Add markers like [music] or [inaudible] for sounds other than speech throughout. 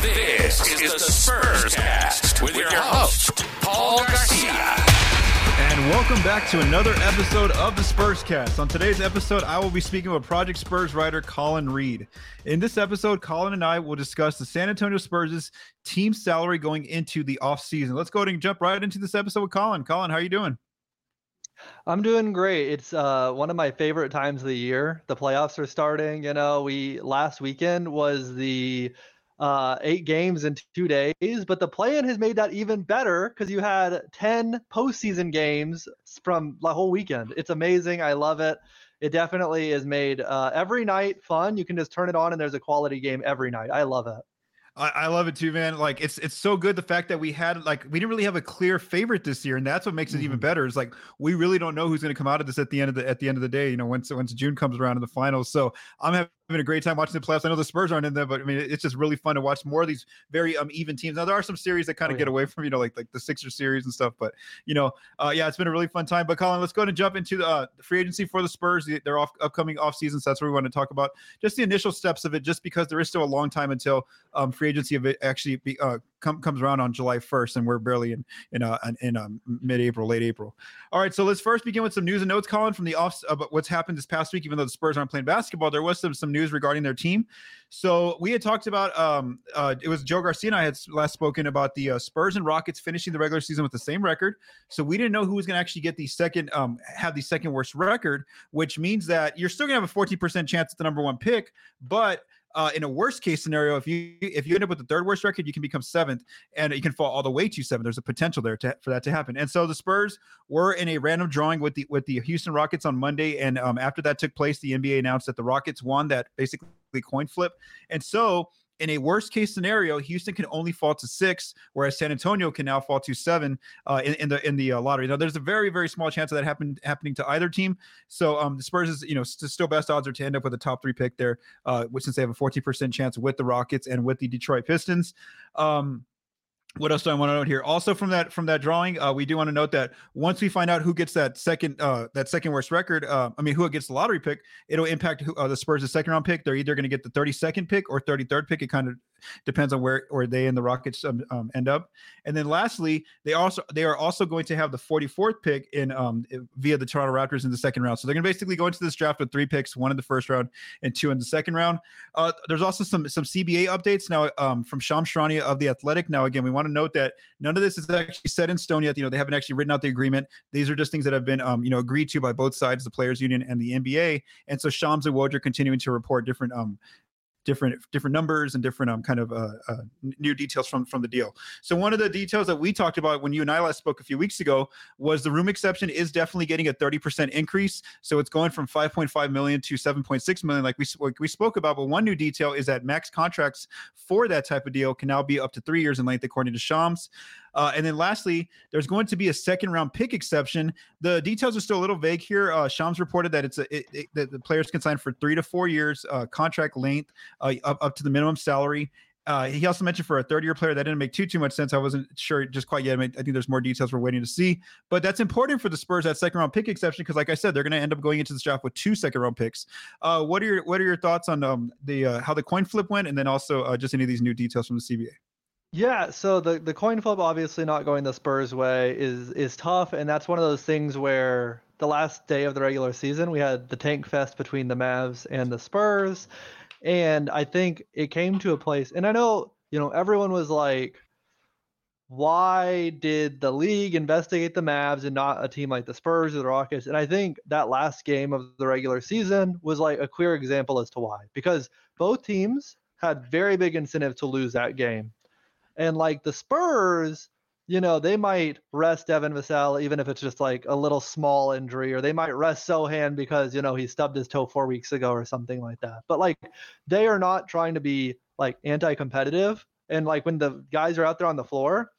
This is the Spurscast with your host, Paul Garcia. And welcome back to another episode of the Spurscast. On today's episode, I will be speaking with Project Spurs writer Collin Reid. In this episode, Collin and I will discuss the San Antonio Spurs' team salary going into the offseason. Let's go ahead and jump right into this episode with Collin. Collin, how are you doing? I'm doing great. It's uh, one of my favorite times of the year. The playoffs are starting. You know, we last weekend was the uh, eight games in two days, but the plan has made that even better because you had 10 postseason games from the whole weekend. It's amazing. I love it. It definitely is made uh, every night fun. You can just turn it on and there's a quality game every night. I love it. I, love it too, man. Like it's it's so good the fact that we had like we didn't really have a clear favorite this year, and that's what makes it mm-hmm. even better. Is like we really don't know who's going to come out of this at the end of the at the end of the day. You know, once once June comes around in the finals. So I'm having a great time watching the playoffs. I know the Spurs aren't in there, but I mean, it's just really fun to watch more of these very um even teams. Now there are some series that kind of oh, yeah. get away from you know like like the Sixer series and stuff, but you know, uh, yeah, it's been a really fun time. But Collin, let's go ahead and jump into the, uh, the free agency for the Spurs. They're off upcoming off season, so that's what we want to talk about. Just the initial steps of it, just because there is still a long time until um free agency of it actually be, uh, com- comes around on July 1st, and we're barely in in a, in um, mid-April, late April. All right, so let's first begin with some news and notes, Collin, from the off about what's happened this past week. Even though the Spurs aren't playing basketball, there was some some news regarding their team. So we had talked about um, uh, it was Joe Garcia and I had last spoken about the uh, Spurs and Rockets finishing the regular season with the same record. So we didn't know who was going to actually get the second um, have the second worst record, which means that you're still going to have a 14% chance at the number one pick, but uh, in a worst case scenario, if you if you end up with the third worst record, you can become seventh, and you can fall all the way to seventh. There's a potential there to, for that to happen. And so the Spurs were in a random drawing with the with the Houston Rockets on Monday, and um, after that took place, the NBA announced that the Rockets won that basically coin flip, and so in a worst case scenario, Houston can only fall to six, whereas San Antonio can now fall to seven uh, in, in, the in the uh, lottery. Now, there's a very very small chance of that happen, happening to either team. So um, the Spurs is you know st- still best odds are to end up with a top three pick there, uh, since they have a 14% chance with the Rockets and with the Detroit Pistons. Um, what else do I want to note here? Also from that from that drawing, uh, we do want to note that once we find out who gets that second uh, that second worst record, uh, I mean who gets the lottery pick, it'll impact who, uh, the Spurs' second round pick. They're either going to get the 32nd pick or 33rd pick. It kind of depends on where or they and the Rockets um, um, end up. And then lastly, they also they are also going to have the 44th pick in um, via the Toronto Raptors in the second round. So they're going to basically go into this draft with three picks, one in the first round and two in the second round. Uh, there's also some some CBA updates now um, from Shams Charania of the Athletic. Now again, we want to note that none of this is actually set in stone yet. You know, they haven't actually written out the agreement. These are just things that have been um, you know agreed to by both sides, the players union and the NBA. And so Shams and Woj are continuing to report different um different different numbers and different um kind of uh, uh, new details from from the deal. So one of the details that we talked about when you and I last spoke a few weeks ago was the room exception is definitely getting a 30% increase. So it's going from 5.5 million to 7.6 million, like we like we spoke about. But one new detail is that max contracts for that type of deal can now be up to three years in length, according to Shams. Uh, and then lastly, there's going to be a second round pick exception. The details are still a little vague here. Uh, Shams reported that it's a, it, it, that the players can sign for three to four years uh, contract length uh, up, up to the minimum salary. Uh, he also mentioned for a third year player that didn't make too too much sense. I wasn't sure just quite yet. I, mean, I think there's more details we're waiting to see, but that's important for the Spurs that second round pick exception because, like I said, they're going to end up going into this draft with two second round picks. Uh, what are your what are your thoughts on um, the how the coin flip went, and then also just any of these new details from the CBA? Yeah, so the the coin flip obviously not going the Spurs way is is tough, and that's one of those things where the last day of the regular season we had the tank fest between the Mavs and the Spurs, and I think it came to a place, and I know you know everyone was like, why did the league investigate the Mavs and not a team like the Spurs or the Rockets? And I think that last game of the regular season was like a clear example as to why, because both teams had very big incentive to lose that game and like the Spurs, you know, they might rest Devin Vassell even if it's just like a little small injury, or they might rest Sochan because, you know, he stubbed his toe four weeks ago or something like that. But like they are not trying to be like anti competitive And like when the guys are out there on the floor,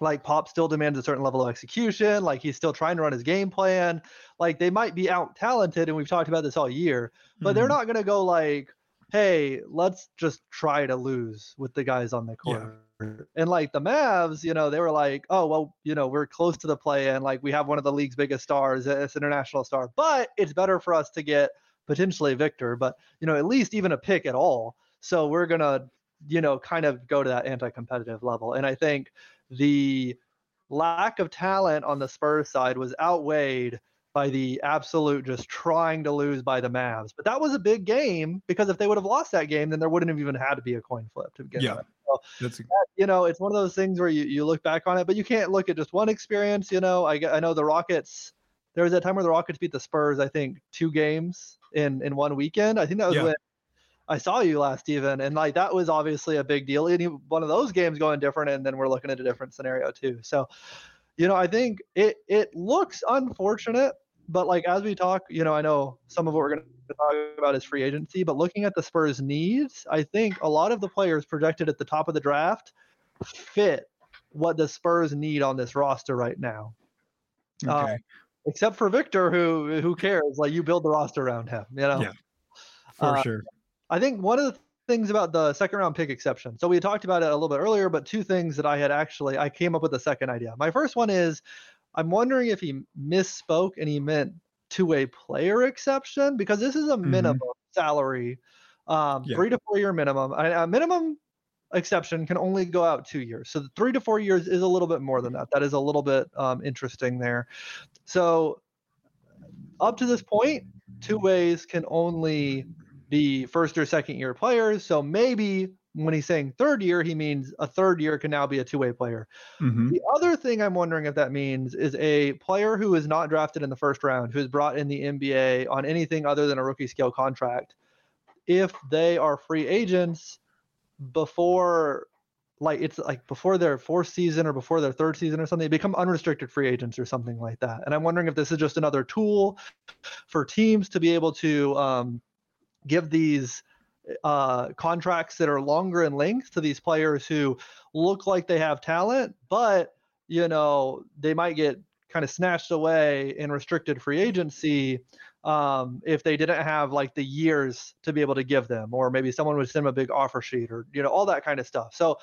like Pop still demands a certain level of execution. Like he's still trying to run his game plan. Like they might be out talented, and we've talked about this all year, but mm-hmm. they're not going to go like, hey, let's just try to lose with the guys on the court. Yeah. And like the Mavs, you know, they were like, oh, well, you know, we're close to the play and like we have one of the league's biggest stars, it's international star, but it's better for us to get potentially Victor, but, you know, at least even a pick at all. So we're going to, you know, kind of go to that anti competitive level. And I think the lack of talent on the Spurs side was outweighed by the absolute just trying to lose by the Mavs. But that was a big game because if they would have lost that game, then there wouldn't have even had to be a coin flip to begin yeah. with. So That's that, you know, it's one of those things where you, you look back on it, but you can't look at just one experience. You know, I, I know the Rockets, there was that time where the Rockets beat the Spurs, I think, two games in, in one weekend. I think that was yeah. when I saw you last, even, and like that was obviously a big deal. Any one of those games going different, and then we're looking at a different scenario too. So, you know, I think it it looks unfortunate but like as we talk, you know, I know some of what we're going to talk about is free agency, but looking at the Spurs' needs, I think a lot of the players projected at the top of the draft fit what the Spurs need on this roster right now. Uh, okay. except for Victor, who who cares? Like you build the roster around him, you know. Yeah, for uh, sure. I think one of the things about the second round pick exception. So we talked about it a little bit earlier, but two things that I had actually I came up with a second idea. My first one is I'm wondering if he misspoke and he meant to a player exception because this is a mm-hmm. minimum mm-hmm. salary, um, yeah. three to four year minimum. A, a minimum exception can only go out two years. So three to four years is a little bit more than that. That is a little bit um, interesting there. So up to this point, two ways can only be first or second year players. So maybe when he's saying third year, he means a third year can now be a two way player. Mm-hmm. The other thing I'm wondering if that means is a player who is not drafted in the first round, who is brought in the NBA on anything other than a rookie scale contract, if they are free agents before like it's like before their fourth season or before their third season or something, they become unrestricted free agents or something like that. And I'm wondering if this is just another tool for teams to be able to um, give these uh, contracts that are longer in length to these players who look like they have talent, but you know they might get kind of snatched away in restricted free agency um, if they didn't have like the years to be able to give them, or maybe someone would send them a big offer sheet, or you know all that kind of stuff. So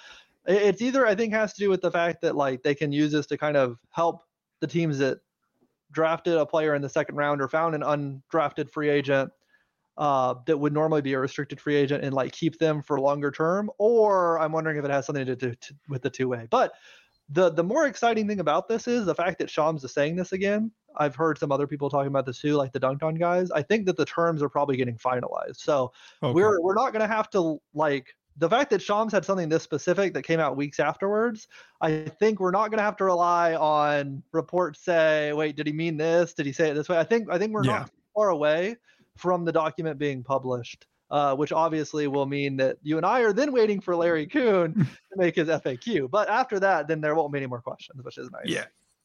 it's either I think has to do with the fact that like they can use this to kind of help the teams that drafted a player in the second round or found an undrafted free agent uh, that would normally be a restricted free agent and like keep them for longer term, or I'm wondering if it has something to do to, with the two way. But the the more exciting thing about this is the fact that Shams is saying this again. I've heard some other people talking about this too, like the Dunc'd On guys. I think that the terms are probably getting finalized, so okay. we're we're not going to have to like the fact that Shams had something this specific that came out weeks afterwards, I think we're not going to have to rely on reports say, wait, did he mean this? Did he say it this way? I think I think we're yeah. not far away from the document being published. Uh, which obviously will mean that you and I are then waiting for Larry Coon [laughs] to make his FAQ. But after that, then there won't be any more questions, which is nice. Yeah.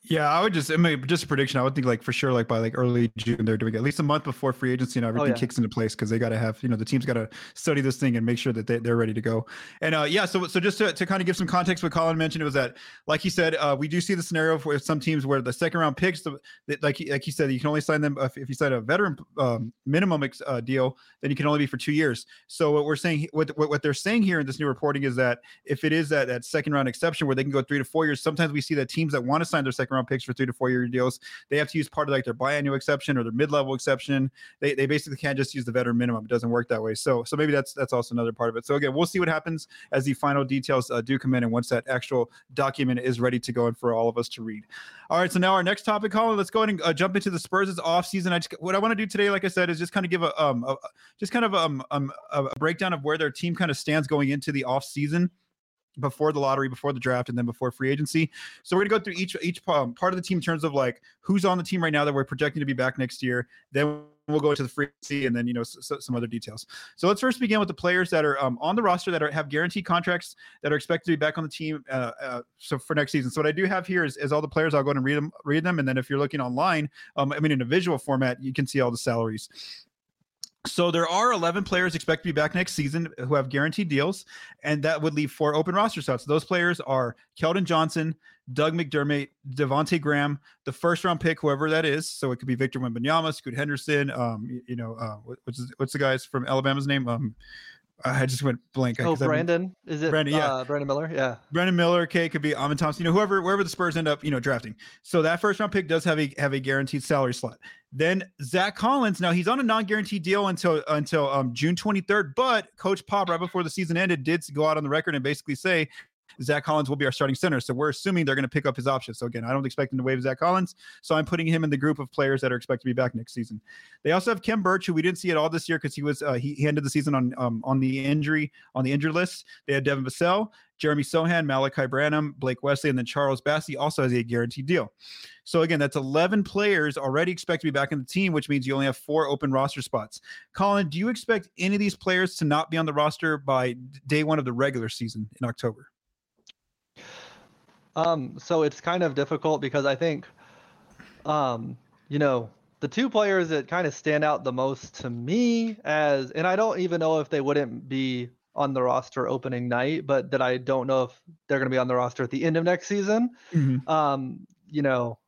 Yeah, I would just, I mean, just a prediction. I would think like for sure, like by like early June, they're doing it. at least a month before free agency and oh, everything oh, yeah. kicks into place because they got to have, you know, the team's got to study this thing and make sure that they, they're ready to go. And uh, yeah, so so just to, to kind of give some context, what Collin mentioned it was that, like he said, uh, we do see the scenario for some teams where the second round picks, the, like like he said, you can only sign them if, if you sign a veteran um, minimum uh, deal, then you can only be for two years. So what we're saying, what, what what they're saying here in this new reporting is that if it is that that second round exception where they can go three to four years, sometimes we see that teams that want to sign their second round picks for three to four year deals. They have to use part of like their biannual exception or their mid-level exception. They, they basically can't just use the veteran minimum. It doesn't work that way. So so maybe that's that's also another part of it. So again, we'll see what happens as the final details uh, do come in and once that actual document is ready to go and for all of us to read. All right, so now our next topic, Collin, let's go ahead and uh, jump into the Spurs' off season. I just, what I want to do today, like I said, is just kind of give a um a, just kind of um, um a breakdown of where their team kind of stands going into the off season before the lottery, before the draft, and then before free agency. So we're gonna go through each each um, part of the team in terms of like who's on the team right now that we're projecting to be back next year. Then we'll go into the free agency and then you know some other details. So let's first begin with the players that are um, on the roster that are have guaranteed contracts that are expected to be back on the team. Uh, uh, so for next season. So what I do have here is, is all the players. I'll go and read them, read them, and then if you're looking online, um, I mean in a visual format, you can see all the salaries. So there are 11 players expected to be back next season who have guaranteed deals, and that would leave four open roster spots. Those players are Keldon Johnson, Doug McDermott, Devonte Graham, the first round pick, whoever that is. So it could be Victor Wembanyama, Scoot Henderson. Um, you, know, uh, what's what's the guy's from Alabama's name? Um, I just went blank. Oh, Brandon, is it Brandon? Yeah, uh, Brandon Miller. Yeah, Brandon Miller. Okay, could be Amen Thompson. You know, whoever wherever the Spurs end up, you know, drafting. So that first round pick does have a have a guaranteed salary slot. Then Zach Collins. Now he's on a non-guaranteed deal until until um, June 23rd. But Coach Pop, right before the season ended, did go out on the record and basically say Zach Collins will be our starting center. So we're assuming they're going to pick up his option. So again, I don't expect them to waive Zach Collins. So I'm putting him in the group of players that are expected to be back next season. They also have Khem Birch, who we didn't see at all this year because he was uh, he, he ended the season on um, on the injury on the injured list. They had Devin Vassell, Jeremy Sochan, Malaki Branham, Blake Wesley, and then Charles Bassey also has a guaranteed deal. So again, that's 11 players already expect to be back in the team, which means you only have four open roster spots. Collin, do you expect any of these players to not be on the roster by day one of the regular season in October? Um, so it's kind of difficult because I think, um, you know, the two players that kind of stand out the most to me as, and I don't even know if they wouldn't be on the roster opening night, but that I don't know if they're going to be on the roster at the end of next season. Mm-hmm. Um, you know,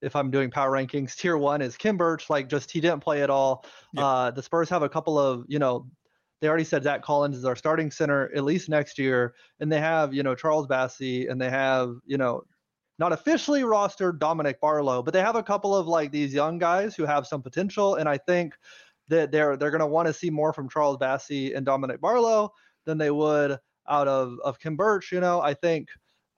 if I'm doing power rankings, tier one is Khem Birch, like just he didn't play at all. Yep. Uh, the Spurs have a couple of, you know, they already said Zach Collins is our starting center at least next year, and they have you know Charles Bassey, and they have you know not officially rostered Dominic Barlow, but they have a couple of like these young guys who have some potential, and I think that they're they're going to want to see more from Charles Bassey and Dominic Barlow than they would out of of Khem Birch. You know, I think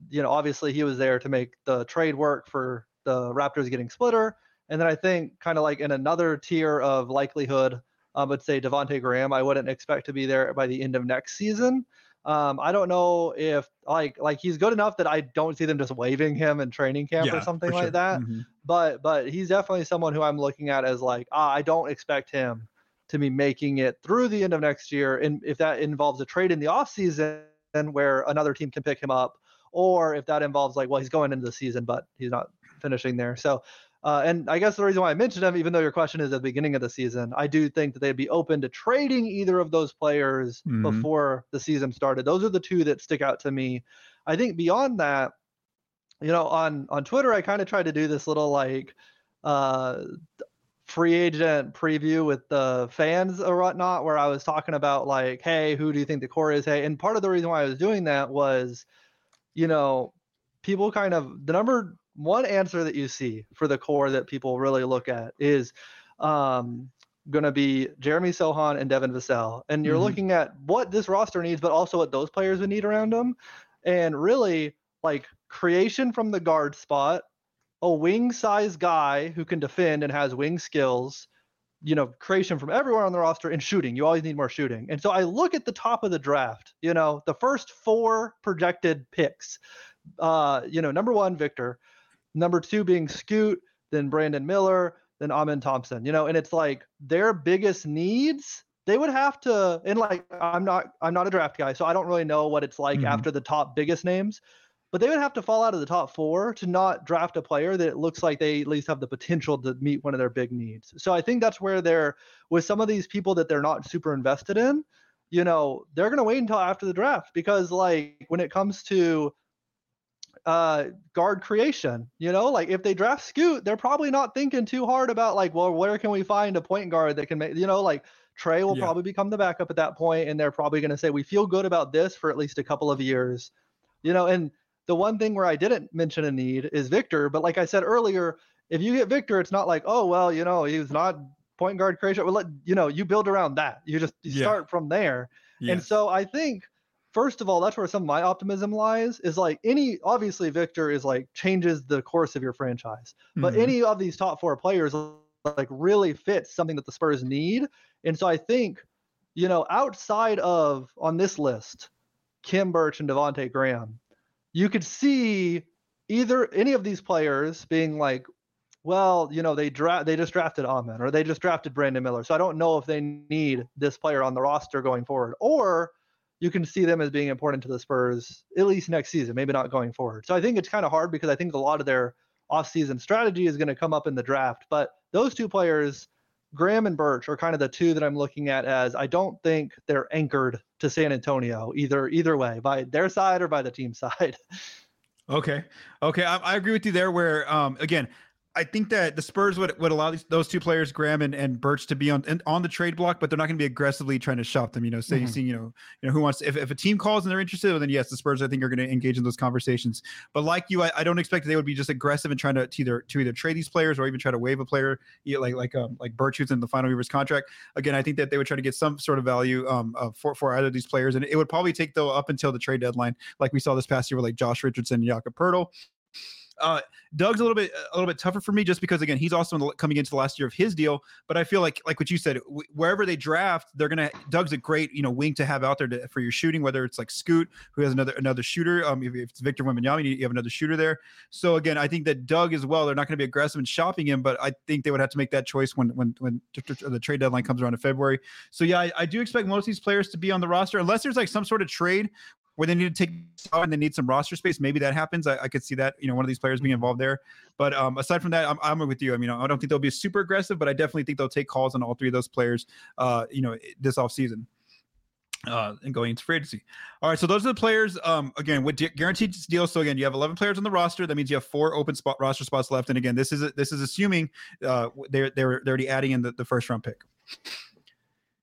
you know obviously he was there to make the trade work for the Raptors getting splitter, and then I think kind of like in another tier of likelihood I would say Devonte Graham. I wouldn't expect to be there by the end of next season. Um, I don't know if like like he's good enough that I don't see them just waving him in training camp yeah, or something like sure. that. Mm-hmm. But but he's definitely someone who I'm looking at as like ah, I don't expect him to be making it through the end of next year. And if that involves a trade in the off season where another team can pick him up, or if that involves like well he's going into the season but he's not finishing there. So uh, and I guess the reason why I mentioned them, even though your question is at the beginning of the season, I do think that they'd be open to trading either of those players mm-hmm. before the season started. Those are the two that stick out to me. I think beyond that, you know, on on Twitter, I kind of tried to do this little like uh, free agent preview with the fans or whatnot, where I was talking about like, hey, who do you think the core is? Hey, and part of the reason why I was doing that was, you know, people kind of the number one answer that you see for the core that people really look at is um, going to be Jeremy Sochan and Devin Vassell. And you're mm-hmm. looking at what this roster needs, but also what those players would need around them. And really, like creation from the guard spot, a wing size guy who can defend and has wing skills, you know, creation from everywhere on the roster and shooting. You always need more shooting. And so I look at the top of the draft, you know, the first four projected picks. Uh, you know, number one, Victor. Number two being Scoot, then Brandon Miller, then Amen Thompson. You know, and it's like their biggest needs. They would have to, and like I'm not, I'm not a draft guy, so I don't really know what it's like mm-hmm. after the top biggest names. But they would have to fall out of the top four to not draft a player that it looks like they at least have the potential to meet one of their big needs. So I think that's where they're with some of these people that they're not super invested in. You know, they're going to wait until after the draft because, like, when it comes to uh, guard creation. You know, like if they draft Scoot, they're probably not thinking too hard about like, well, where can we find a point guard that can make, you know, like Trey will yeah. probably become the backup at that point, and they're probably going to say we feel good about this for at least a couple of years. You know, and the one thing where I didn't mention a need is Victor, but like I said earlier, if you get Victor, it's not like, oh well, you know, he's not point guard creation. Well, let you know, you build around that. You just you yeah. start from there. Yes. And so I think first of all, that's where some of my optimism lies. Is like any obviously Victor is like changes the course of your franchise, but mm-hmm. any of these top four players like really fits something that the Spurs need. And so I think, you know, outside of on this list, Khem Birch and Devonte Graham, you could see either any of these players being like, well, you know, they draft they just drafted Amen or they just drafted Brandon Miller. So I don't know if they need this player on the roster going forward. Or you can see them as being important to the Spurs at least next season, maybe not going forward. So I think it's kind of hard because I think a lot of their offseason strategy is going to come up in the draft. But those two players, Graham and Birch are kind of the two that I'm looking at as I don't think they're anchored to San Antonio either either way by their side or by the team [laughs] side. Okay. Okay. I, I agree with you there. Where, um, again, I think that the Spurs would, would allow these, those two players, Graham and, and Birch, to be on on the trade block, but they're not going to be aggressively trying to shop them. You know, say mm-hmm. you see, you know, you know who wants. To, if, if a team calls and they're interested, well, then yes, the Spurs I think are going to engage in those conversations. But like you, I, I don't expect they would be just aggressive and trying to, to either to either trade these players or even try to waive a player, like like um like Birch who's in the final year of his contract. Again, I think that they would try to get some sort of value um uh, for for either of these players, and it would probably take though up until the trade deadline, like we saw this past year with like Josh Richardson, and Jakob Poeltl. Uh, Doug's a little bit a little bit tougher for me just because again he's also the, coming into the last year of his deal. But I feel like like what you said, w- wherever they draft, they're gonna Doug's a great you know wing to have out there to, for your shooting. Whether it's like Scoot who has another another shooter, um if, if it's Victor Wembanyama, you have another shooter there. So again, I think that Doug as well. They're not going to be aggressive in shopping him, but I think they would have to make that choice when when when the trade deadline comes around in February. So yeah, I, I do expect most of these players to be on the roster unless there's like some sort of trade where they need to take and they need some roster space. Maybe that happens. I, I, could see that, you know, one of these players being involved there. But um, aside from that, I'm, I'm with you. I mean, I don't think they'll be super aggressive, but I definitely think they'll take calls on all three of those players, uh, you know, this offseason uh, and going into free agency. All right, so those are the players. Um, again, with guaranteed deals. So again, you have 11 players on the roster. That means you have four open spot roster spots left. And again, this is this is assuming uh, they're they're they're already adding in the, the first round pick.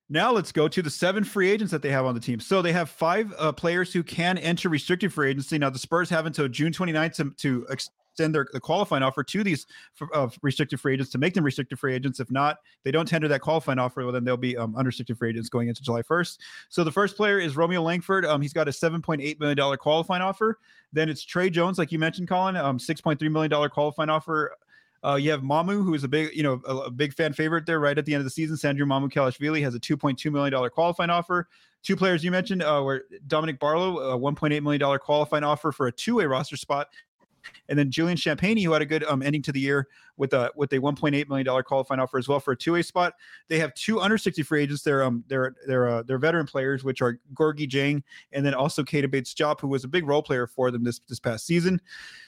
Now let's go to the seven free agents that they have on the team. So they have five uh, players who can enter restricted free agency. Now the Spurs have until June 29th to, to extend their the qualifying offer to these uh, restricted free agents to make them restricted free agents. If not, they don't tender that qualifying offer. Well, then they'll be um, unrestricted free agents going into July 1st. So the first player is Romeo Langford. Um, he's got a 7.8 million dollar qualifying offer. Then it's Trey Jones, like you mentioned, Collin. Um, 6.3 million dollar qualifying offer. Uh, you have Mamu, who is a big, you know, a, a, big fan favorite there right at the end of the season. Sandro Mamukelashvili has a $2.2 million qualifying offer. Two players you mentioned uh, were Dominic Barlow, a $1.8 million qualifying offer for a two-way roster spot. And then Julian Champagnie, who had a good um, ending to the year with a with a 1.8 million dollar qualifying offer as well for a two way spot. They have two under 60 free agents. They're um they're they're uh, they're veteran players, which are Gorgui Dieng and then also Keita Bates-Diop, who was a big role player for them this this past season.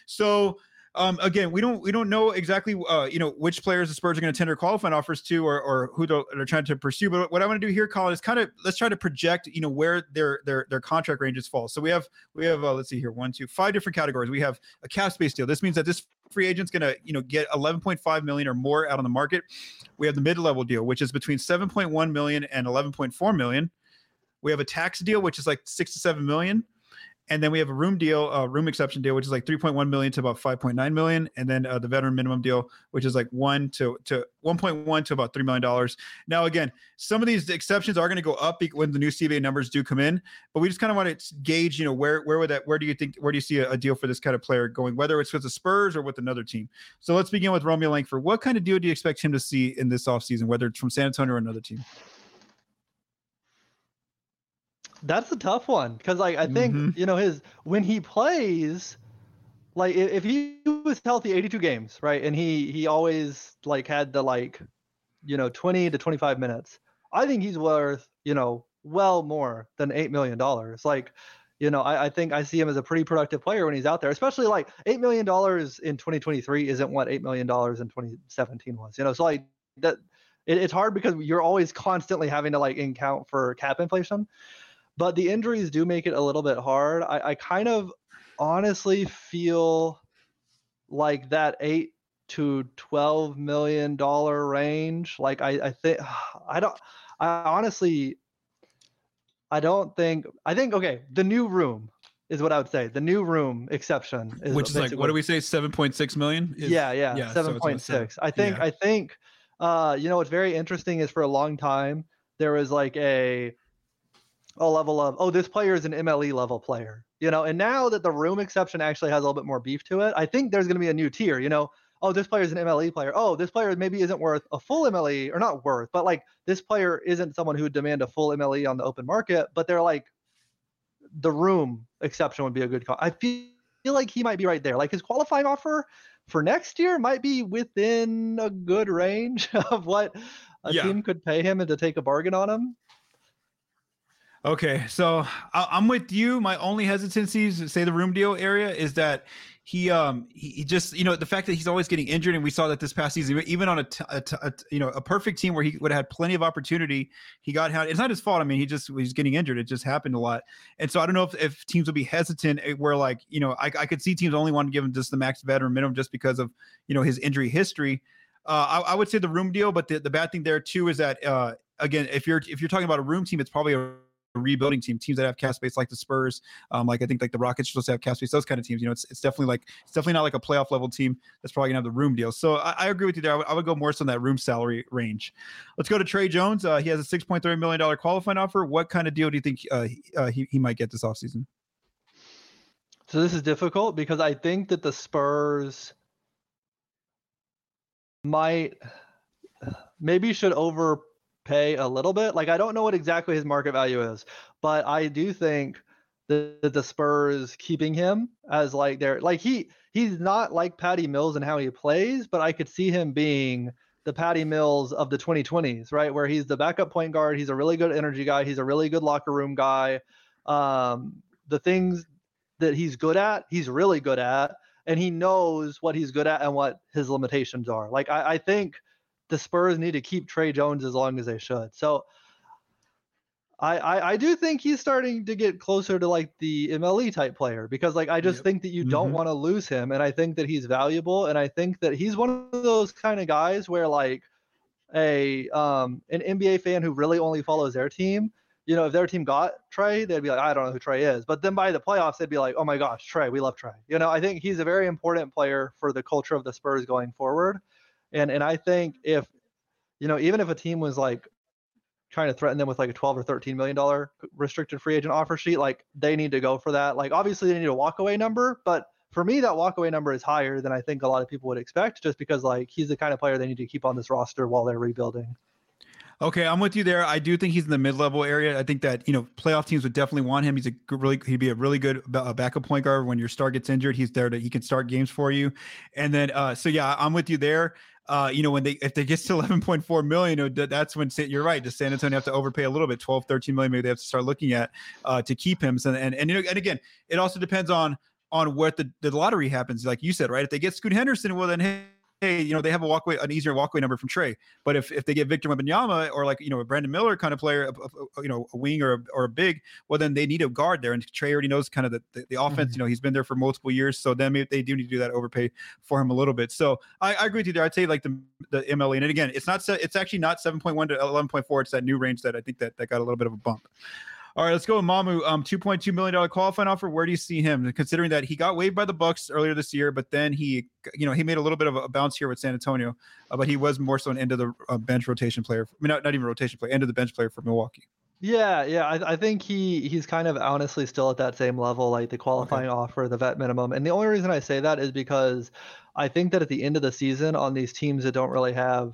So um, again, we don't we don't know exactly uh, you know which players the Spurs are going to tender qualifying offers to or, or who they're, trying to pursue. But what I want to do here, Collin, is kind of let's try to project you know where their their their contract ranges fall. So we have we have uh, let's see here one two five different categories. We have a cap space deal. This means that this free agent's going to you know get 11.5 million or more out on the market. We have the mid level deal, which is between 7.1 million and 11.4 million. We have a tax deal, which is like six to seven million and then we have a room deal, a room exception deal, which is like 3.1 million to about 5.9 million, and then uh, the veteran minimum deal, which is like one to to 1.1 to about three million dollars. Now, again, some of these exceptions are going to go up when the new CBA numbers do come in, but we just kind of want to gauge, you know, where where would that, where do you think, where do you see a, a, deal for this kind of player going, whether it's with the Spurs or with another team? So let's begin with Romeo Langford. What kind of deal do you expect him to see in this offseason, whether it's from San Antonio or another team? That's a tough one because like I think mm-hmm. you know his when he plays, like if he was healthy 82 games, right, and he he always like had the like, you know, 20 to 25 minutes. I think he's worth you know well more than eight million dollars. Like, you know, I, I think I see him as a pretty productive player when he's out there, especially like eight million dollars in 2023 isn't what eight million dollars in 2017 was. You know, so like that it, it's hard because you're always constantly having to like account for cap inflation but the injuries do make it a little bit hard. I, I kind of honestly feel like that eight to twelve million dollar range. Like I, I think [sighs] I don't. I honestly, I don't think. I think okay. The new room is what I would say. The new room exception is which is like what do we say? Seven point six million. Is, yeah, yeah, yeah seven point so six. I think. Yeah. I think. Uh, you know what's very interesting is for a long time there was like a a level of oh this player is an MLE level player, you know. And now that the room exception actually has a little bit more beef to it, I think there's going to be a new tier, you know. Oh, this player is an MLE player. Oh, this player maybe isn't worth a full MLE or not worth, but like this player isn't someone who would demand a full MLE on the open market, but they're like the room exception would be a good call. I feel feel like he might be right there. Like his qualifying offer for next year might be within a good range [laughs] of what a yeah. team could pay him and to take a bargain on him. Okay, so I, am with you. My only hesitancies, say the room deal area, is that he um he, he, just you know the fact that he's always getting injured and we saw that this past season even on a, t- a, t- a you know a perfect team where he would have had plenty of opportunity he got it's not his fault. I mean he just he's getting injured. It just happened a lot. And so i don't know if, if teams would be hesitant eh, where like you know I, I could see teams only want to give him just the max veteran minimum just because of you know his injury history. Uh, I, I, would say the room deal but the, the bad thing there too is that uh, again if you're if you're talking about a room team it's probably a rebuilding team, teams that have cap space like the Spurs, um, like I think like the Rockets supposed to have cap space, those kind of teams. You know, it's, it's definitely like it's definitely not like a playoff level team that's probably gonna have the room deal. So I, I agree with you there. I, w- I would go more so in that room salary range. Let's go to Trey Jones. Uh, he has a six point three million dollar qualifying offer. What kind of deal do you think uh, he, uh, he, he might get this offseason? So this is difficult because I think that the Spurs might maybe should over pay a little bit. Like I don't know what exactly his market value is, but I do think that the Spurs keeping him as like their like he he's not like Patty Mills and how he plays, but I could see him being the Patty Mills of the 2020s, right? Where he's the backup point guard, he's a really good energy guy, he's a really good locker room guy. Um, the things that he's good at, he's really good at, and he knows what he's good at and what his limitations are. Like I, I think the Spurs need to keep Trey Jones as long as they should. So I, I, I do think he's starting to get closer to like the MLE type player because like I just yep. think that you mm-hmm. don't want to lose him and I think that he's valuable and I think that he's one of those kind of guys where like a um an NBA fan who really only follows their team, you know, if their team got Trey, they'd be like, I don't know who Trey is. But then by the playoffs, they'd be like, Oh my gosh, Trey, we love Trey. You know, I think he's a very important player for the culture of the Spurs going forward. And and I think if you know, even if a team was like trying to threaten them with like a 12 or 13 million dollar restricted free agent offer sheet, like they need to go for that. Like obviously they need a walkaway number, but for me that walkaway number is higher than I think a lot of people would expect just because like he's the kind of player they need to keep on this roster while they're rebuilding. Okay, I'm with you there. I do think he's in the mid-level area. I think that you know playoff teams would definitely want him. He's a really he'd be a really good backup point guard when your star gets injured. He's there to he can start games for you. And then uh so yeah, I'm with you there uh, you know, when they if they get to [laughs] 11.4 million, that's when you're right. Does San Antonio have to overpay a little bit, 12, 13 million? Maybe they have to start looking at uh, to keep him. So, and and and again, it also depends on on what the, the lottery happens. Like you said, right? If they get Scoot Henderson, well, then hey, hey, you know, they have a walkway, an easier walkway number from Trey. But if, if they get Victor Wembanyama or like, you know, a Brandon Miller kind of player, you know, a wing or a, or a big, well, then they need a guard there. And Trey already knows kind of the, the, the offense, mm-hmm. you know, he's been there for multiple years. So then maybe they do need to do that overpay for him a little bit. So I, I agree with you there. I'd say like the, the MLE. And again, it's not, it's actually not 7.1 to 11.4. It's that new range that I think that, that got a little bit of a bump. All right, let's go with Mamu. Um, two point two million dollar qualifying offer. Where do you see him? Considering that he got waived by the Bucks earlier this year, but then he, you know, he made a little bit of a bounce here with San Antonio, uh, but he was more so an end of the uh, bench rotation player. I mean, not, not even rotation player, end of the bench player for Milwaukee. Yeah, yeah, I, I, think he he's kind of honestly still at that same level, like the qualifying okay. offer, the vet minimum. And the only reason I say that is because I think that at the end of the season, on these teams that don't really have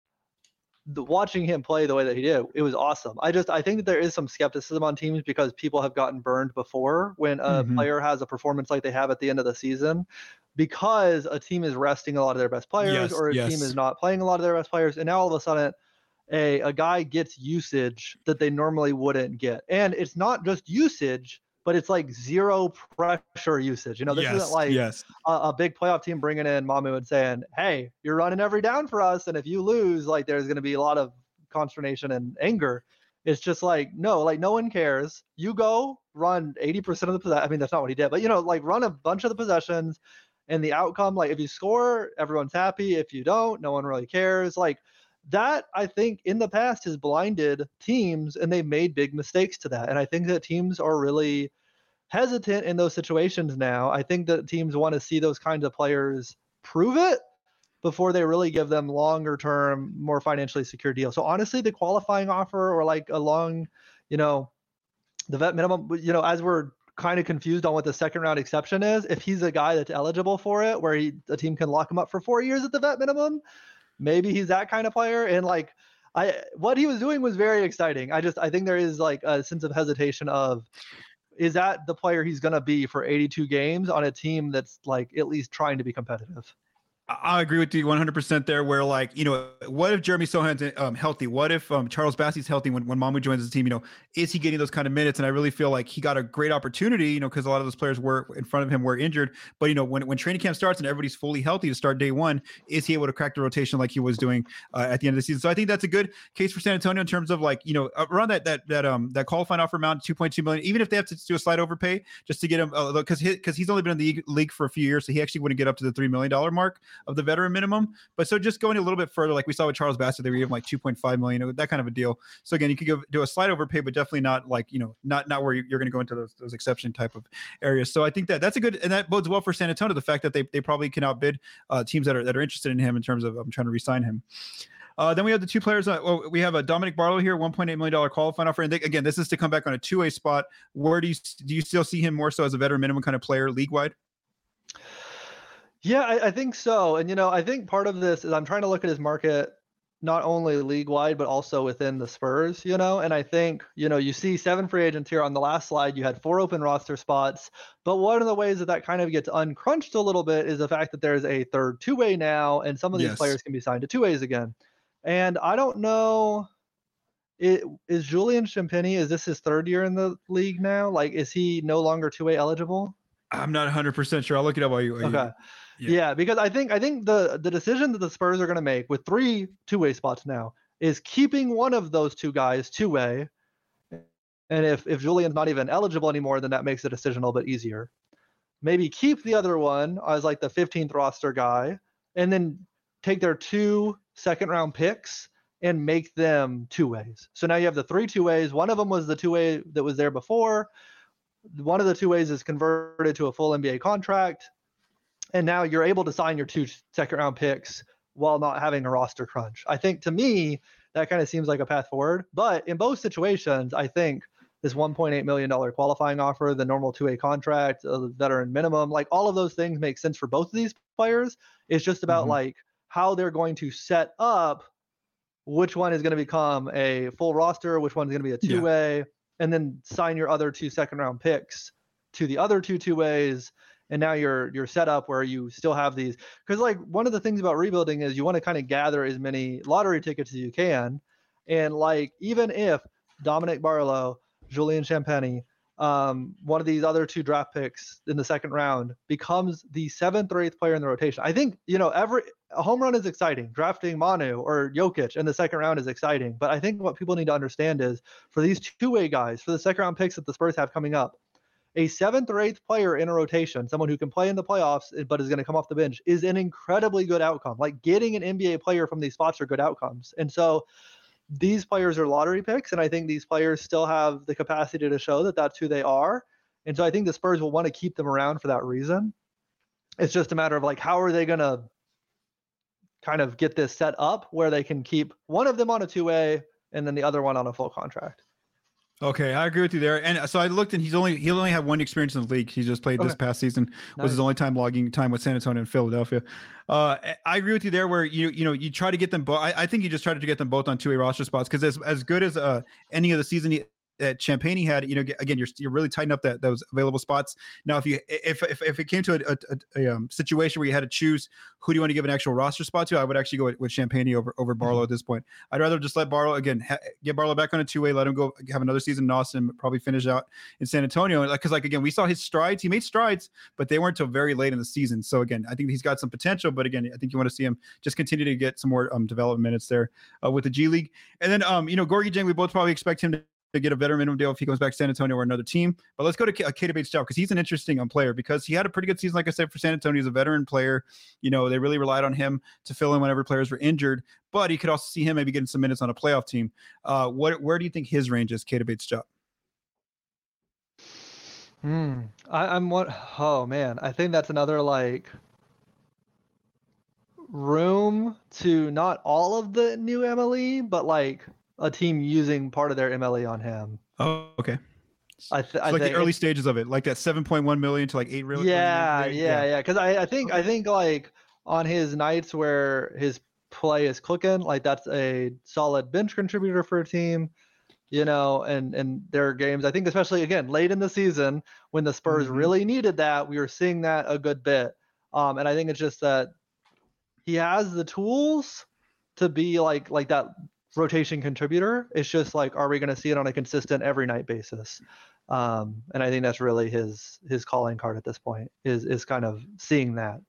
the, watching him play the way that he did, it was awesome. I just I think that there is some skepticism on teams because people have gotten burned before when a mm-hmm. player has a performance like they have at the end of the season because a team is resting a lot of their best players yes, or a yes. team is not playing a lot of their best players and now all of a sudden a, a guy gets usage that they normally wouldn't get. And it's not just usage, but it's like zero pressure usage. You know, this yes, isn't like yes. a, a, big playoff team bringing in Mamu and saying, "Hey, you're running every down for us, and if you lose, like there's going to be a lot of consternation and anger." It's just like, no, like no one cares. You go run 80% of the possession. I mean, that's not what he did, but you know, like run a bunch of the possessions and the outcome, like if you score, everyone's happy. If you don't, no one really cares. Like that, I think in the past has blinded teams and they've made big mistakes to that. And I think that teams are really hesitant in those situations now. I think that teams want to see those kinds of players prove it before they really give them longer term, more financially secure deals. So honestly, the qualifying offer or like a long, you know, the vet minimum, you know, as we're kind of confused on what the second round exception is, if he's a guy that's eligible for it, where he a team can lock him up for four years at the vet minimum, maybe he's that kind of player. And like I what he was doing was very exciting. I just I think there is like a sense of hesitation of is that the player he's gonna be for 82 games on a team that's like at least trying to be competitive? I agree with you 100% there. Where like you know, what if Jeremy Sochan's um, healthy? What if um, Charles Bassey's healthy when when Mamu joins the team? You know, is he getting those kind of minutes? And I really feel like he got a great opportunity. You know, because a lot of those players were in front of him were injured. But you know, when when training camp starts and everybody's fully healthy to start day one, is he able to crack the rotation like he was doing uh, at the end of the season? So I think that's a good case for San Antonio in terms of like you know around that that that um that qualifying offer amount 2.2 million. Even if they have to do a slight overpay just to get him because uh, because he's only been in the league for a few years, so he actually wouldn't get up to the three million dollar mark of the veteran minimum. But so just going a little bit further, like we saw with Charles Bassey, they were giving like 2.5 million, that kind of a deal. So again, you could go do a slight overpay, but definitely not like you know, not not where you're going to go into those, those exception type of areas. So I think that that's a good and that bodes well for San Antonio. The fact that they, they probably can outbid uh, teams that are that are interested in him in terms of um, trying to resign him. Uh, then we have the two players. Uh, well, we have a Dominic Barlow here, 1.8 million dollar qualifying offer. And they, again, this is to come back on a two way spot. Where do you do you still see him more so as a veteran minimum kind of player league wide? Yeah, I, I, think so. And you know, I think part of this is I'm trying to look at his market not only league wide but also within the Spurs. You know, and I think you know you see seven free agents here on the last slide. You had four open roster spots, but one of the ways that that kind of gets uncrunched a little bit is the fact that there's a third two way now, and some of these yes. players can be signed to two ways again. And I don't know. It, is Julian Champagnie? Is this his third year in the league now? Like, is he no longer two way eligible? I'm not 100 percent sure. I'll look it up while you. While okay. You... Yeah. yeah, because I think I think the the decision that the Spurs are going to make with three two way spots now is keeping one of those two guys two way, and if if Julian's not even eligible anymore, then that makes the decision a little bit easier. Maybe keep the other one as like the 15th roster guy, and then take their two second round picks and make them two ways. So now you have the three two ways. One of them was the two way that was there before. One of the two ways is converted to a full NBA contract and now you're able to sign your two second round picks while not having a roster crunch. I think to me that kind of seems like a path forward. But in both situations, I think this 1.8 million dollar qualifying offer, the normal 2A contract, the veteran minimum, like all of those things make sense for both of these players. It's just about mm-hmm. like how they're going to set up which one is going to become a full roster, which one's going to be a two-way, yeah. and then sign your other two second round picks to the other two two ways and now you're you're set up where you still have these because like one of the things about rebuilding is you want to kind of gather as many lottery tickets as you can and like even if dominic barlow julian champagnie um, one of these other two draft picks in the second round becomes the seventh or eighth player in the rotation. I think, you know, every a home run is exciting. Drafting Manu or Jokic in the second round is exciting. But I think what people need to understand is for these two way guys, for the second round picks that the Spurs have coming up, a seventh or eighth player in a rotation, someone who can play in the playoffs eh, but is going to come off the bench, is an incredibly good outcome. Like getting an NBA player from these spots are good outcomes. And so these players are lottery picks, and I think these players still have the capacity to show that that's who they are. And so I think the Spurs will want to keep them around for that reason. It's just a matter of like how are they going to kind of get this set up where they can keep one of them on a two way and then the other one on a full contract. Okay, I agree with you there. And so I looked, and he's only he only had one experience in the league. He just played okay. this past season. Nice. Was his only time logging time with San Antonio and Philadelphia. Uh, I agree with you there. Where you you know you try to get them both. I, I think you just try to get them both on two A roster spots because as as good as uh, any of the season that Champagnie had, you know, again, you're you're really tightening up that those available spots. Now, if you if if, if it came to a, a, a um, situation where you had to choose who do you want to give an actual roster spot to, I would actually go with, with Champagnie over over Barlow mm-hmm. at this point. I'd rather just let Barlow again ha- get Barlow back on a two way, let him go have another season in Austin, probably finish out in San Antonio. Because like again, we saw his strides. He made strides, but they weren't till very late in the season. So again, I think he's got some potential. But again, I think you want to see him just continue to get some more um, development minutes there uh, with the G League. And then um, you know, Gorgui Dieng, we both probably expect him to to get a veteran minimum deal if he goes back to San Antonio or another team. But let's go to uh, Keita Bates-Diop because he's an interesting um, player because he had a pretty good season, like I said, for San Antonio. He's a veteran player. You know, they really relied on him to fill in whenever players were injured. But he could also see him maybe getting some minutes on a playoff team. Uh, what where do you think his range is, Keita Bates-Diop? Hmm. I, I'm what? Oh man, I think that's another like room to not all of the new MLE, but like a team using part of their MLE on him. Oh, okay. I, th- so I like think the early stages of it, like that 7.1 million to like eight really. Yeah, yeah, yeah. Because I, I think. I think like on his nights where his play is clicking, like that's a solid bench contributor for a team, you know. And and their games, I think especially again late in the season when the Spurs mm-hmm. really needed that, we were seeing that a good bit. Um, and I think it's just that he has the tools to be like like that rotation contributor. It's just like, are we going to see it on a consistent every night basis? Um, and I think that's really his his calling card at this point is is kind of seeing that.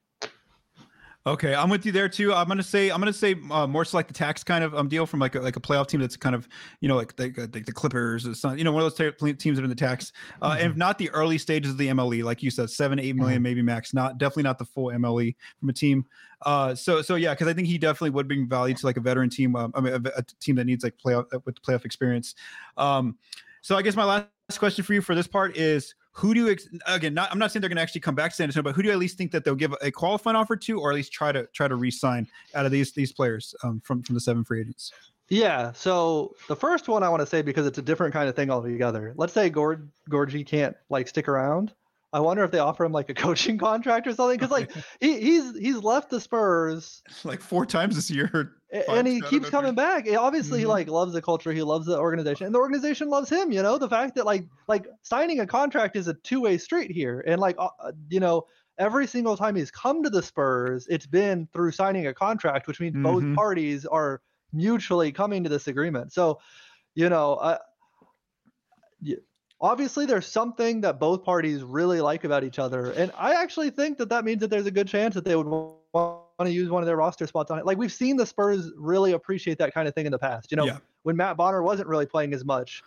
Okay, I'm with you there too. I'm gonna say I'm gonna say uh, more so like the tax kind of um, deal from like a, like a playoff team that's kind of you know like the, like the Clippers, or something. you know one of those t- teams that are in the tax, uh, mm-hmm. and if not the early stages of the MLE, like you said, seven eight million, mm-hmm. maybe max. Not definitely not the full MLE from a team. Uh, so so yeah, because I think he definitely would bring value to like a veteran team. Um, I mean, a, a, team that needs like playoff with playoff experience. Um, so I guess my last question for you for this part is who do you ex- again? Not, I'm not saying they're going to actually come back to San Antonio, but who do you at least think that they'll give a qualifying offer to, or at least try to try to re-sign out of these these players um, from from the seven free agents? Yeah. So the first one I want to say because it's a different kind of thing altogether. Let's say Gord Gorgui can't like stick around. I wonder if they offer him like a [laughs] coaching contract or something because like he, he's he's left the Spurs [laughs] like four times this year, and he keeps coming back. Obviously, mm-hmm. he like loves the culture, he loves the organization, and the organization loves him. You know, the fact that like like signing a contract is a two way street here, and like uh, uh, you know every single time he's come to the Spurs, it's been through signing a contract, which means mm-hmm. both parties are mutually coming to this agreement. So, you know, uh, obviously there's something that both parties really like about each other and i actually think that that means that there's a good chance that they would want to use one of their roster spots on it. Like we've seen the spurs really appreciate that kind of thing in the past you know? Yeah. when matt bonner wasn't really playing as much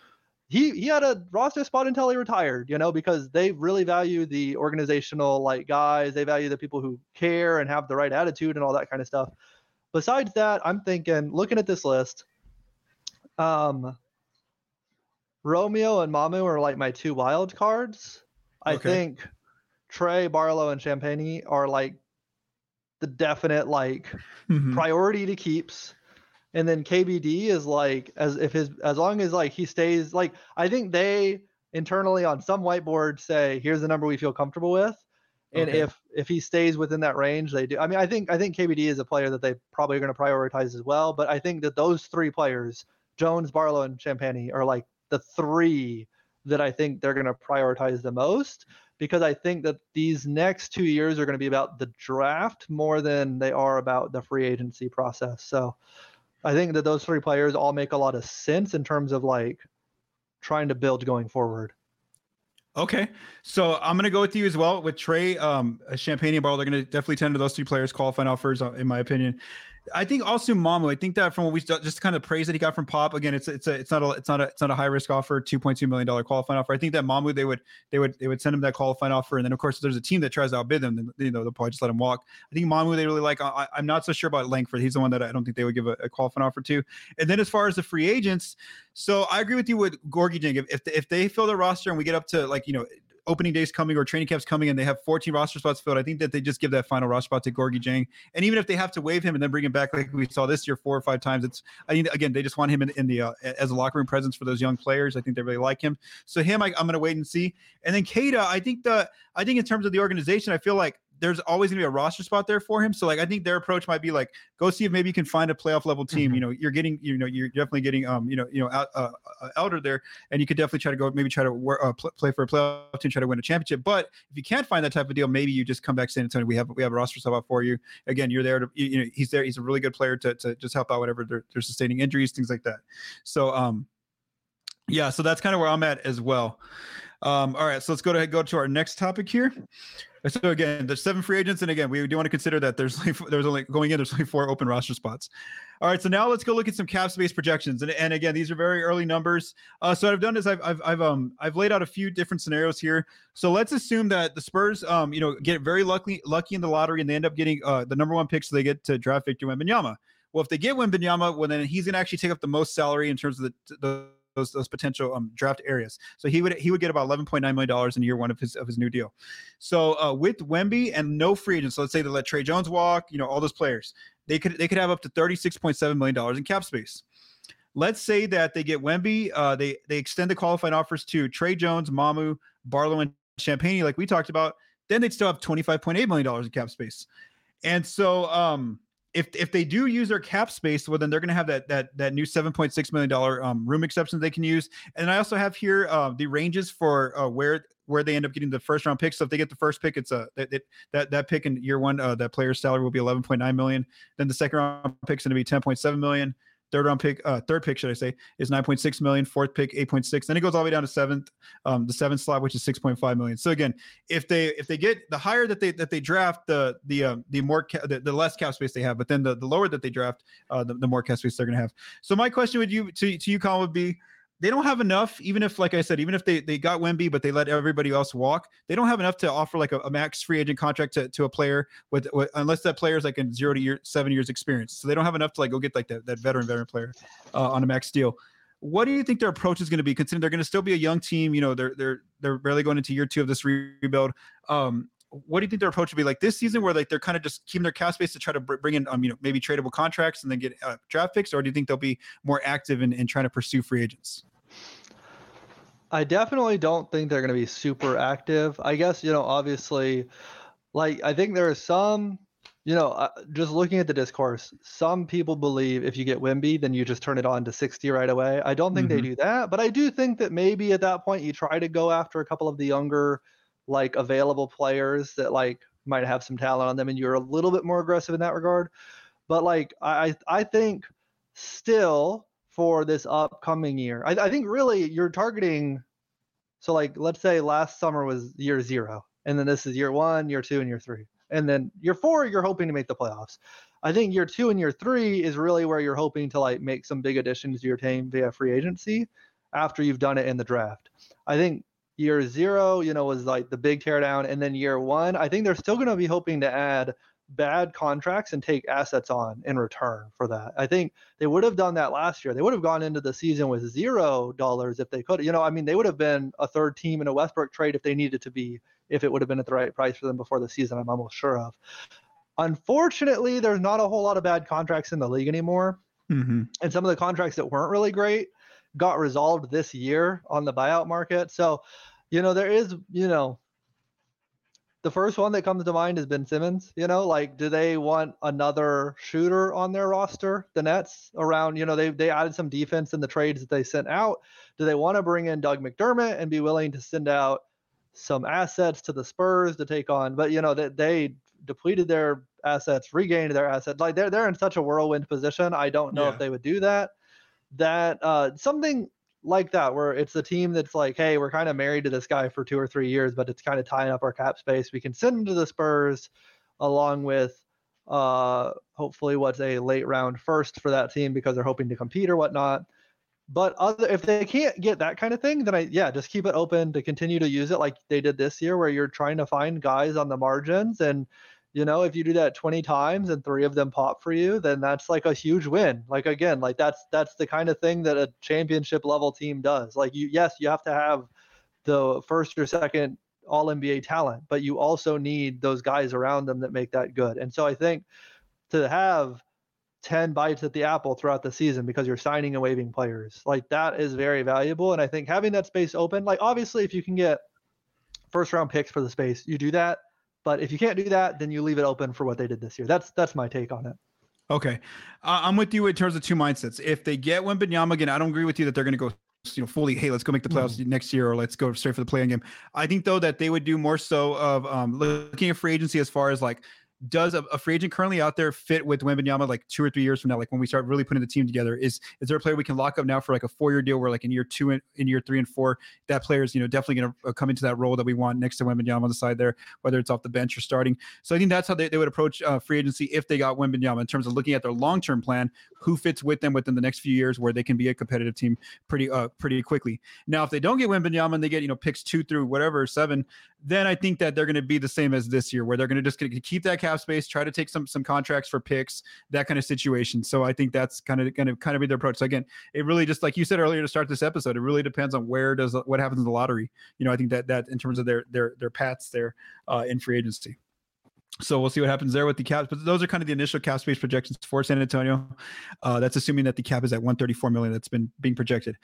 he he had a roster spot until he retired you know because they really value the organizational like guys they value the people who care and have the right attitude and all that kind of stuff. Besides that i'm thinking looking at this list um Romeo and Mamu are like my two wild cards. I okay. think Tre, Barlow, and Champagnie are like the definite like mm-hmm. priority to keeps. And then KBD is like as if his as long as like he stays like I think they internally on some whiteboard say here's the number we feel comfortable with. And okay. if if he stays within that range, they do. I mean, I think I think KBD is a player that they probably are going to prioritize as well. But I think that those three players, Jones, Barlow, and Champagnie, are like the three that I think they're going to prioritize the most because I think that these next two years are going to be about the draft more than they are about the free agency process. So I think that those three players all make a lot of sense in terms of like trying to build going forward. Okay, so I'm gonna go with you as well with Tre, um, Champagnie and Barlow. They're gonna definitely tend to those three players qualifying offers, uh, in my opinion. I think also Mamu. I think that from what we just kind of praise that he got from Pop again, it's it's a it's not a it's not a it's not a high risk offer, two point two million dollar qualifying offer. I think that Mamu they would they would they would send him that qualifying offer, and then of course if there's a team that tries to outbid them, then you know they'll probably just let him walk. I think Mamu they really like. I, am not so sure about Langford. He's the one that I don't think they would give a, a qualifying offer to. And then as far as the free agents, so I agree with you with Gorgui Dieng. If if, if they fill the roster and we get up to like you know opening days coming or training camps coming and they have 14 roster spots filled, I think that they just give that final roster spot to Gorgui Dieng. And even if they have to waive him and then bring him back like we saw this year four or five times, it's I mean again they just want him in, in the uh, as a locker room presence for those young players. I think they really like him. So him, I, am going to wait and see. And then Keita, I think the I think in terms of the organization, I feel like there's always gonna be a roster spot there for him. So like I think their approach might be like go see if maybe you can find a playoff level team. Mm-hmm. You know, you're getting you know you're definitely getting um you know you know uh, uh, Elder there, and you could definitely try to go maybe try to work, uh, play for a playoff team, try to win a championship. But if you can't find that type of deal, maybe you just come back to San Antonio. We have we have a roster spot for you. Again, you're there to you, you know he's there. He's a really good player to to just help out whatever they're, they're sustaining injuries, things like that. So um yeah, so that's kind of where I'm at as well. Um, all right, so let's go ahead go to our next topic here. So again, there's seven free agents, and again, we do want to consider that there's only, there's only going in there's only four open roster spots. All right, so now let's go look at some cap space projections, and, and again, these are very early numbers. Uh, so what I've done is I've, I've I've um I've laid out a few different scenarios here. So let's assume that the Spurs um you know get very lucky lucky in the lottery and they end up getting uh the number one pick, so they get to draft Victor Wembanyama. Well, if they get Wembanyama, well then he's gonna actually take up the most salary in terms of the the those those potential um, draft areas. So he would he would get about 11.9 million dollars in year one of his of his new deal. So uh, with Wemby and no free agents, so let's say they let Tre Jones walk, you know, all those players, they could they could have up to 36.7 million dollars in cap space. Let's say that they get Wemby, uh, they they extend the qualifying offers to Tre Jones, Mamu, Barlow, and Champagnie, like we talked about. Then they'd still have 25.8 million dollars in cap space. And so um if if they do use their cap space, well, then they're going to have that that that new seven point six million dollar um, room exception they can use. And I also have here uh, the ranges for uh, where where they end up getting the first round pick. So if they get the first pick, it's a that that that pick in year one, uh, that player's salary will be eleven point nine million. Then the second round pick is going to be ten point seven million. Third round pick, uh, third pick, should I say, is 9.6 million. Fourth pick, 8.6. Then it goes all the way down to seventh, um, the seventh slot, which is 6.5 million. So again, if they if they get the higher that they that they draft, the the um, the more ca- the, the, less cap space they have. But then the, the lower that they draft, uh, the, the more cap space they're going to have. So my question would you to to you, Collin, would be they don't have enough, even if, like I said, even if they, they got Wemby, but they let everybody else walk, they don't have enough to offer like a, a max free agent contract to, to a player with, with, unless that player is like in zero to year, seven years experience. So they don't have enough to like go get like that, that veteran, veteran player uh, on a max deal. What do you think their approach is going to be considering they're going to still be a young team? You know, they're, they're, they're barely going into year two of this rebuild. Um, what do you think their approach would be like this season where like they're kind of just keeping their cap space to try to bring in um you know maybe tradable contracts and then get uh, draft picks or do you think they'll be more active in, in trying to pursue free agents I definitely don't think they're going to be super active. I guess, you know, obviously, like, I think there are some, you know, uh, just looking at the discourse, some people believe if you get Wemby, then you just turn it on to 60 right away. I don't think mm-hmm. they do that, but I do think that maybe at that point you try to go after a couple of the younger, like, available players that, like, might have some talent on them and you're a little bit more aggressive in that regard. But, like, I, I think still, for this upcoming year. I, I think really you're targeting. So like, let's say last summer was year zero, and then this is year one, year two, and year three, and then year four you're hoping to make the playoffs. I think year two and year three is really where you're hoping to like make some big additions to your team via free agency after you've done it in the draft. I think year zero, you know, was like the big teardown, and then year one, I think they're still going to be hoping to add bad contracts and take assets on in return for that. I think they would have done that last year. They would have gone into the season with zero dollars if they could. You know, I mean, they would have been a third team in a Westbrook trade if they needed to be, if it would have been at the right price for them before the season. I'm almost sure of. Unfortunately, there's not a whole lot of bad contracts in the league anymore. Mm-hmm. And some of the contracts that weren't really great got resolved this year on the buyout market. So, you know, there is, you know, the first one that comes to mind is Ben Simmons. You know, like, do they want another shooter on their roster? The Nets around, you know, they they added some defense in the trades that they sent out. Do they want to bring in Doug McDermott and be willing to send out some assets to the Spurs to take on? But you know, that they, they depleted their assets, regained their assets. Like they're they're in such a whirlwind position. I don't know yeah. if they would do that. That uh, something like that where it's the team that's like hey we're kind of married to this guy for two or three years but it's kind of tying up our cap space. We can send him to the spurs along with uh hopefully what's a late round first for that team because they're hoping to compete or whatnot. But other if they can't get that kind of thing then i yeah just keep it open to continue to use it like they did this year where you're trying to find guys on the margins and you know if you do that 20 times and three of them pop for you then that's like a huge win. Like again like that's that's the kind of thing that a championship level team does. Like you yes you have to have the first or second all nba talent but you also need those guys around them that make that good. And so i think to have 10 bites at the apple throughout the season because you're signing and waiving players like that is very valuable. And i think having that space open like obviously if you can get first round picks for the space you do that But if you can't do that, then you leave it open for what they did this year. That's that's my take on it. Okay, uh, I'm with you in terms of two mindsets. If they get Wembanyama again, I don't agree with you that they're going to go you know fully hey let's go make the playoffs mm-hmm. next year or let's go straight for the playing game i think though that they would do more so of um, looking at free agency as far as like does a, a, free agent currently out there fit with Wembanyama like two or three years from now? Like when we start really putting the team together, is is there a player we can lock up now for like a four year deal where like in year two and in year three and four, that player is you know definitely going to uh, come into that role that we want next to Wembanyama on the side there, whether it's off the bench or starting. So I think that's how they, they would approach uh, free agency if they got Wembanyama in terms of looking at their long term plan, who fits with them within the next few years where they can be a competitive team pretty uh pretty quickly. Now if they don't get Wembanyama and they get you know picks two through whatever seven, then I think that they're going to be the same as this year where they're going to just keep that cap space, try to take some some contracts for picks, that kind of situation. So I think that's kind of going to kind of be their approach. So again, it really just like you said earlier to start this episode, it really depends on where does what happens in the lottery. You know, I think that that in terms of their their their paths there uh, in free agency. So we'll see what happens there with the caps. But those are kind of the initial cap space projections for San Antonio. Uh, that's assuming that the cap is at 134 million that's been being projected.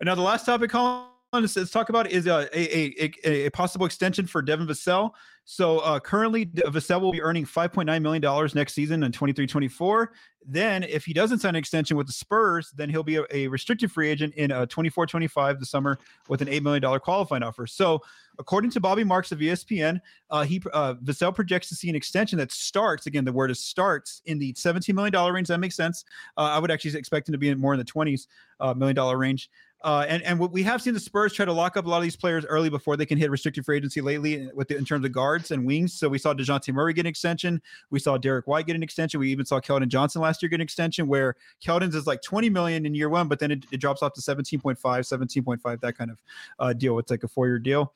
And now the last topic, Collin, let's talk about is uh, a, a, a, a possible extension for Devin Vassell. So uh, currently, Vassell will be earning $5.9 million next season in 23 24. Then, if he doesn't sign an extension with the Spurs, then he'll be a, a restricted free agent in uh, 24 25 the summer with an $8 million qualifying offer. So, according to Bobby Marks of ESPN, uh, he uh, Vassell projects to see an extension that starts, again, the word is starts in the $17 million range. That makes sense. Uh, I would actually expect him to be in more in the $20s uh, million dollar range. Uh, and and we have seen the Spurs try to lock up a lot of these players early before they can hit restricted free agency lately with the, in terms of guards and wings. So we saw Dejounte Murray get an extension. We saw Derrick White get an extension. We even saw Keldon Johnson last year get an extension where Keldon's is like 20 million in year one, but then it, it drops off to 17.5, 17.5, that kind of uh, deal. It's like a four year deal.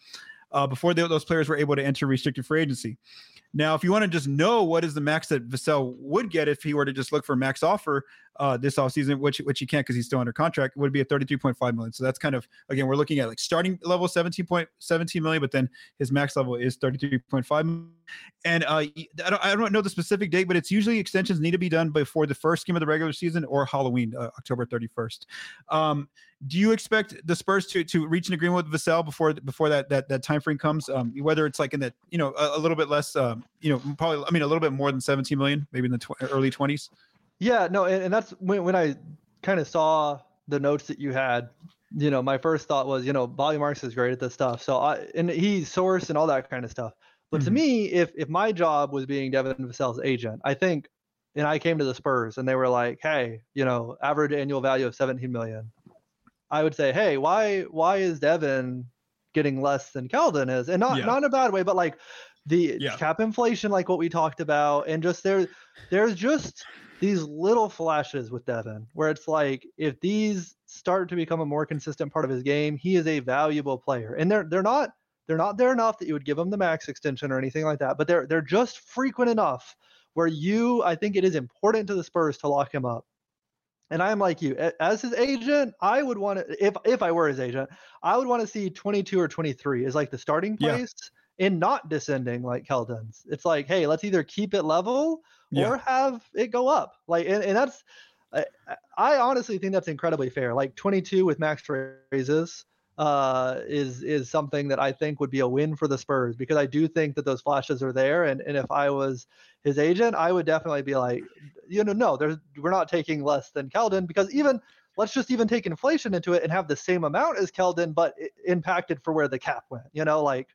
Uh, before they, those players were able to enter restricted free agency. Now, if you want to just know what is the max that Vassell would get if he were to just look for max offer uh, this offseason, which which he can't because he's still under contract, would be a 33.5 million. So that's kind of again, we're looking at like starting level 17.17 million, but then his max level is 33.5. And uh, I don't I don't know the specific date, but it's usually extensions need to be done before the first game of the regular season or Halloween, uh, October 31st. Um, do you expect the Spurs to to reach an agreement with Vassell before before that that that time frame comes? Um, whether it's like in the you know a, a little bit less um, you know, probably, I mean, a little bit more than 17 million, maybe in the tw- early 20s. Yeah, no, and, and that's when, when I kind of saw the notes that you had, you know, my first thought was, you know, Bobby Marks is great at this stuff. So I, and he's source and all that kind of stuff. But mm-hmm. to me, if, if my job was being Devin Vassell's agent, I think, and I came to the Spurs and they were like, Hey, you know, average annual value of 17 million. I would say, Hey, why, why is Devin getting less than Keldon is? And not, yeah. not in a bad way, but like, the yeah. cap inflation like what we talked about and just there there's just these little flashes with Devin where it's like if these start to become a more consistent part of his game he is a valuable player and they're they're not they're not there enough that you would give him the max extension or anything like that but they're they're just frequent enough where you I think it is important to the Spurs to lock him up and I'm like you, as his agent, I would want to, if if I were his agent, I would want to see 22 or 23 is like the starting place. Yeah in not descending like Keldon's. It's like, hey, let's either keep it level yeah. or have it go up. Like, and, and that's, I, I, honestly think that's incredibly fair. Like 22 with max raises uh, is is something that I think would be a win for the Spurs because I do think that those flashes are there. And and if I was his agent, I would definitely be like, you know, no, there's we're not taking less than Keldon because even let's just even take inflation into it and have the same amount as Keldon, but impacted for where the cap went. You know, like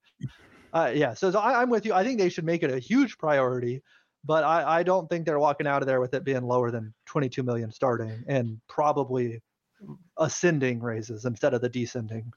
uh, yeah, so, so I, am with you. I think they should make it a huge priority, but I, I don't think they're walking out of there with it being lower than 22 million starting and probably ascending raises instead of the descending.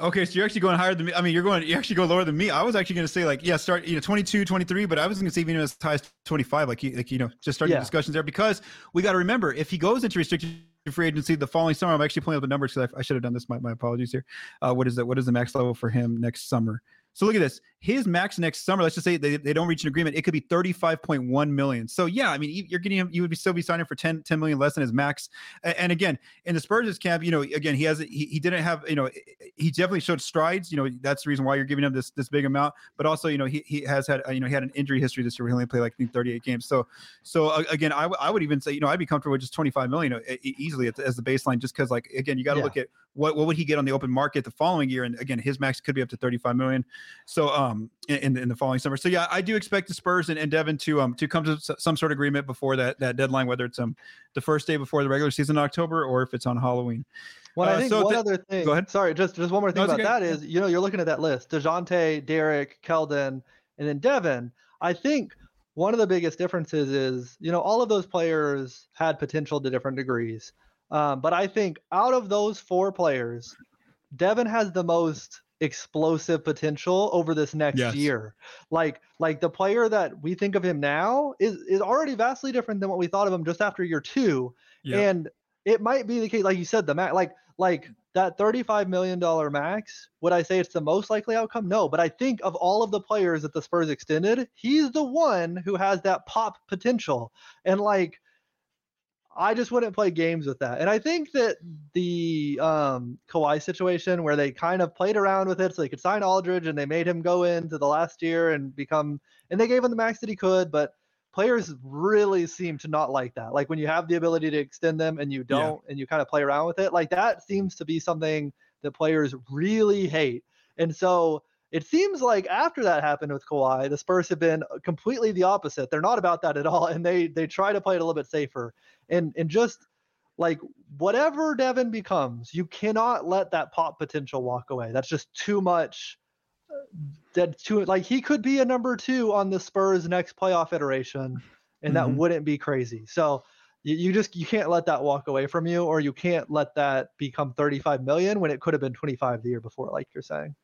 Okay, so you're actually going higher than me. I mean, you're going, you actually go lower than me. I was actually going to say like, yeah, start, you know, 22, 23, but I was going to say even as high as 25, like, like, you know, just starting yeah. discussions there because we got to remember if he goes into restricted free agency the following summer, I'm actually pulling up the numbers because I, I, should have done this. My, my apologies here. Uh, what is that? What is the max level for him next summer? So look at this. His max next summer, let's just say they, they don't reach an agreement, it could be 35.1 million. So yeah, I mean, you're getting him, you would be still be signing for 10, 10 million less than his max. And again, in the Spurs camp, you know, again, he has he, he didn't have, you know, he definitely showed strides. You know, that's the reason why you're giving him this this big amount. But also, you know, he, he has had you know he had an injury history this year. where He only played like 38 games. So so uh, again, I, w- I would even say, you know, I'd be comfortable with just 25 million uh, easily as the baseline, just because like again, you got to yeah. look at what what would he get on the open market the following year? And again, his max could be up to 35 million. So um in, in the following summer. So yeah, I do expect the Spurs and, and Devin to um to come to some sort of agreement before that that deadline, whether it's um the first day before the regular season in October or if it's on Halloween. Well, uh, I think so one th- other thing. Go ahead. Sorry, just just one more thing no, about okay. that is you know you're looking at that list: Dejounte, Derek, Keldon, and then Devin. I think one of the biggest differences is you know all of those players had potential to different degrees. Um, but I think out of those four players, Devin has the most explosive potential over this next yes. year. Like like the player that we think of him now is is already vastly different than what we thought of him just after year two. Yep. And it might be the case, like you said, the max like like that $35 million max, would I say it's the most likely outcome? No, but I think of all of the players that the Spurs extended, he's the one who has that pop potential. And like I just wouldn't play games with that. And I think that the um, Kawhi situation where they kind of played around with it so they could sign Aldridge and they made him go into the last year and become, and they gave him the max that he could, but players really seem to not like that. Like when you have the ability to extend them and you don't, yeah. and you kind of play around with it, like that seems to be something that players really hate. And so it seems like after that happened with Kawhi, the Spurs have been completely the opposite. They're not about that at all, and they they try to play it a little bit safer. And and just like whatever Devin becomes, you cannot let that pop potential walk away. That's just too much. That too like he could be a number two on the Spurs next playoff iteration, and that mm-hmm. wouldn't be crazy. So you, you just you can't let that walk away from you, or you can't let that become 35 million when it could have been 25 the year before, like you're saying.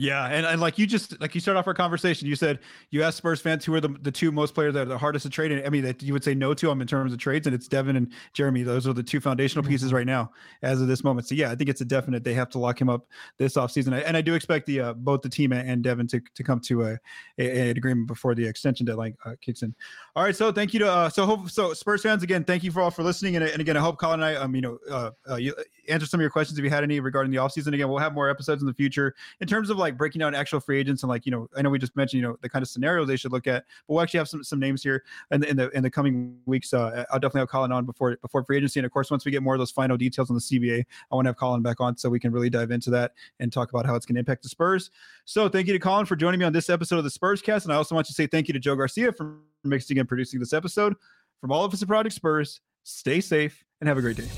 Yeah, and, and like you just like you start off our conversation, you said you asked Spurs fans who are the, the two most players that are the hardest to trade. And I mean that you would say no to them in terms of trades, and it's Devin and Jeremy. Those are the two foundational pieces mm-hmm. right now as of this moment. So yeah, I think it's a definite they have to lock him up this offseason. And I do expect the uh, both the team and Devin to, to come to a, a, an agreement before the extension deadline uh, kicks in. All right, so thank you to uh, so hope so Spurs fans again, thank you for all for listening. And, and again, I hope Collin and I um you know uh, uh you answer some of your questions if you had any regarding the offseason. Again, we'll have more episodes in the future in terms of like breaking down actual free agents and like you know I know we just mentioned you know the kind of scenarios they should look at, but we'll actually have some some names here in the in the, in the coming weeks. Uh, I'll definitely have Collin on before before free agency, and of course once we get more of those final details on the CBA, I want to have Collin back on so we can really dive into that and talk about how it's going to impact the Spurs. So thank you to Collin for joining me on this episode of the Spurscast, and I also want to say thank you to Joe Garcia for mixing and producing this episode. From all of us at Project Spurs, stay safe and have a great day.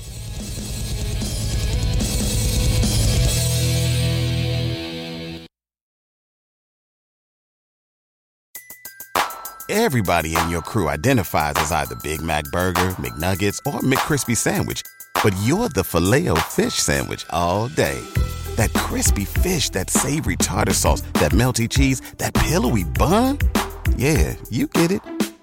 Everybody in your crew identifies as either Big Mac Burger, McNuggets, or McCrispy Sandwich. But you're the filet fish Sandwich all day. That crispy fish, that savory tartar sauce, that melty cheese, that pillowy bun. Yeah, you get it.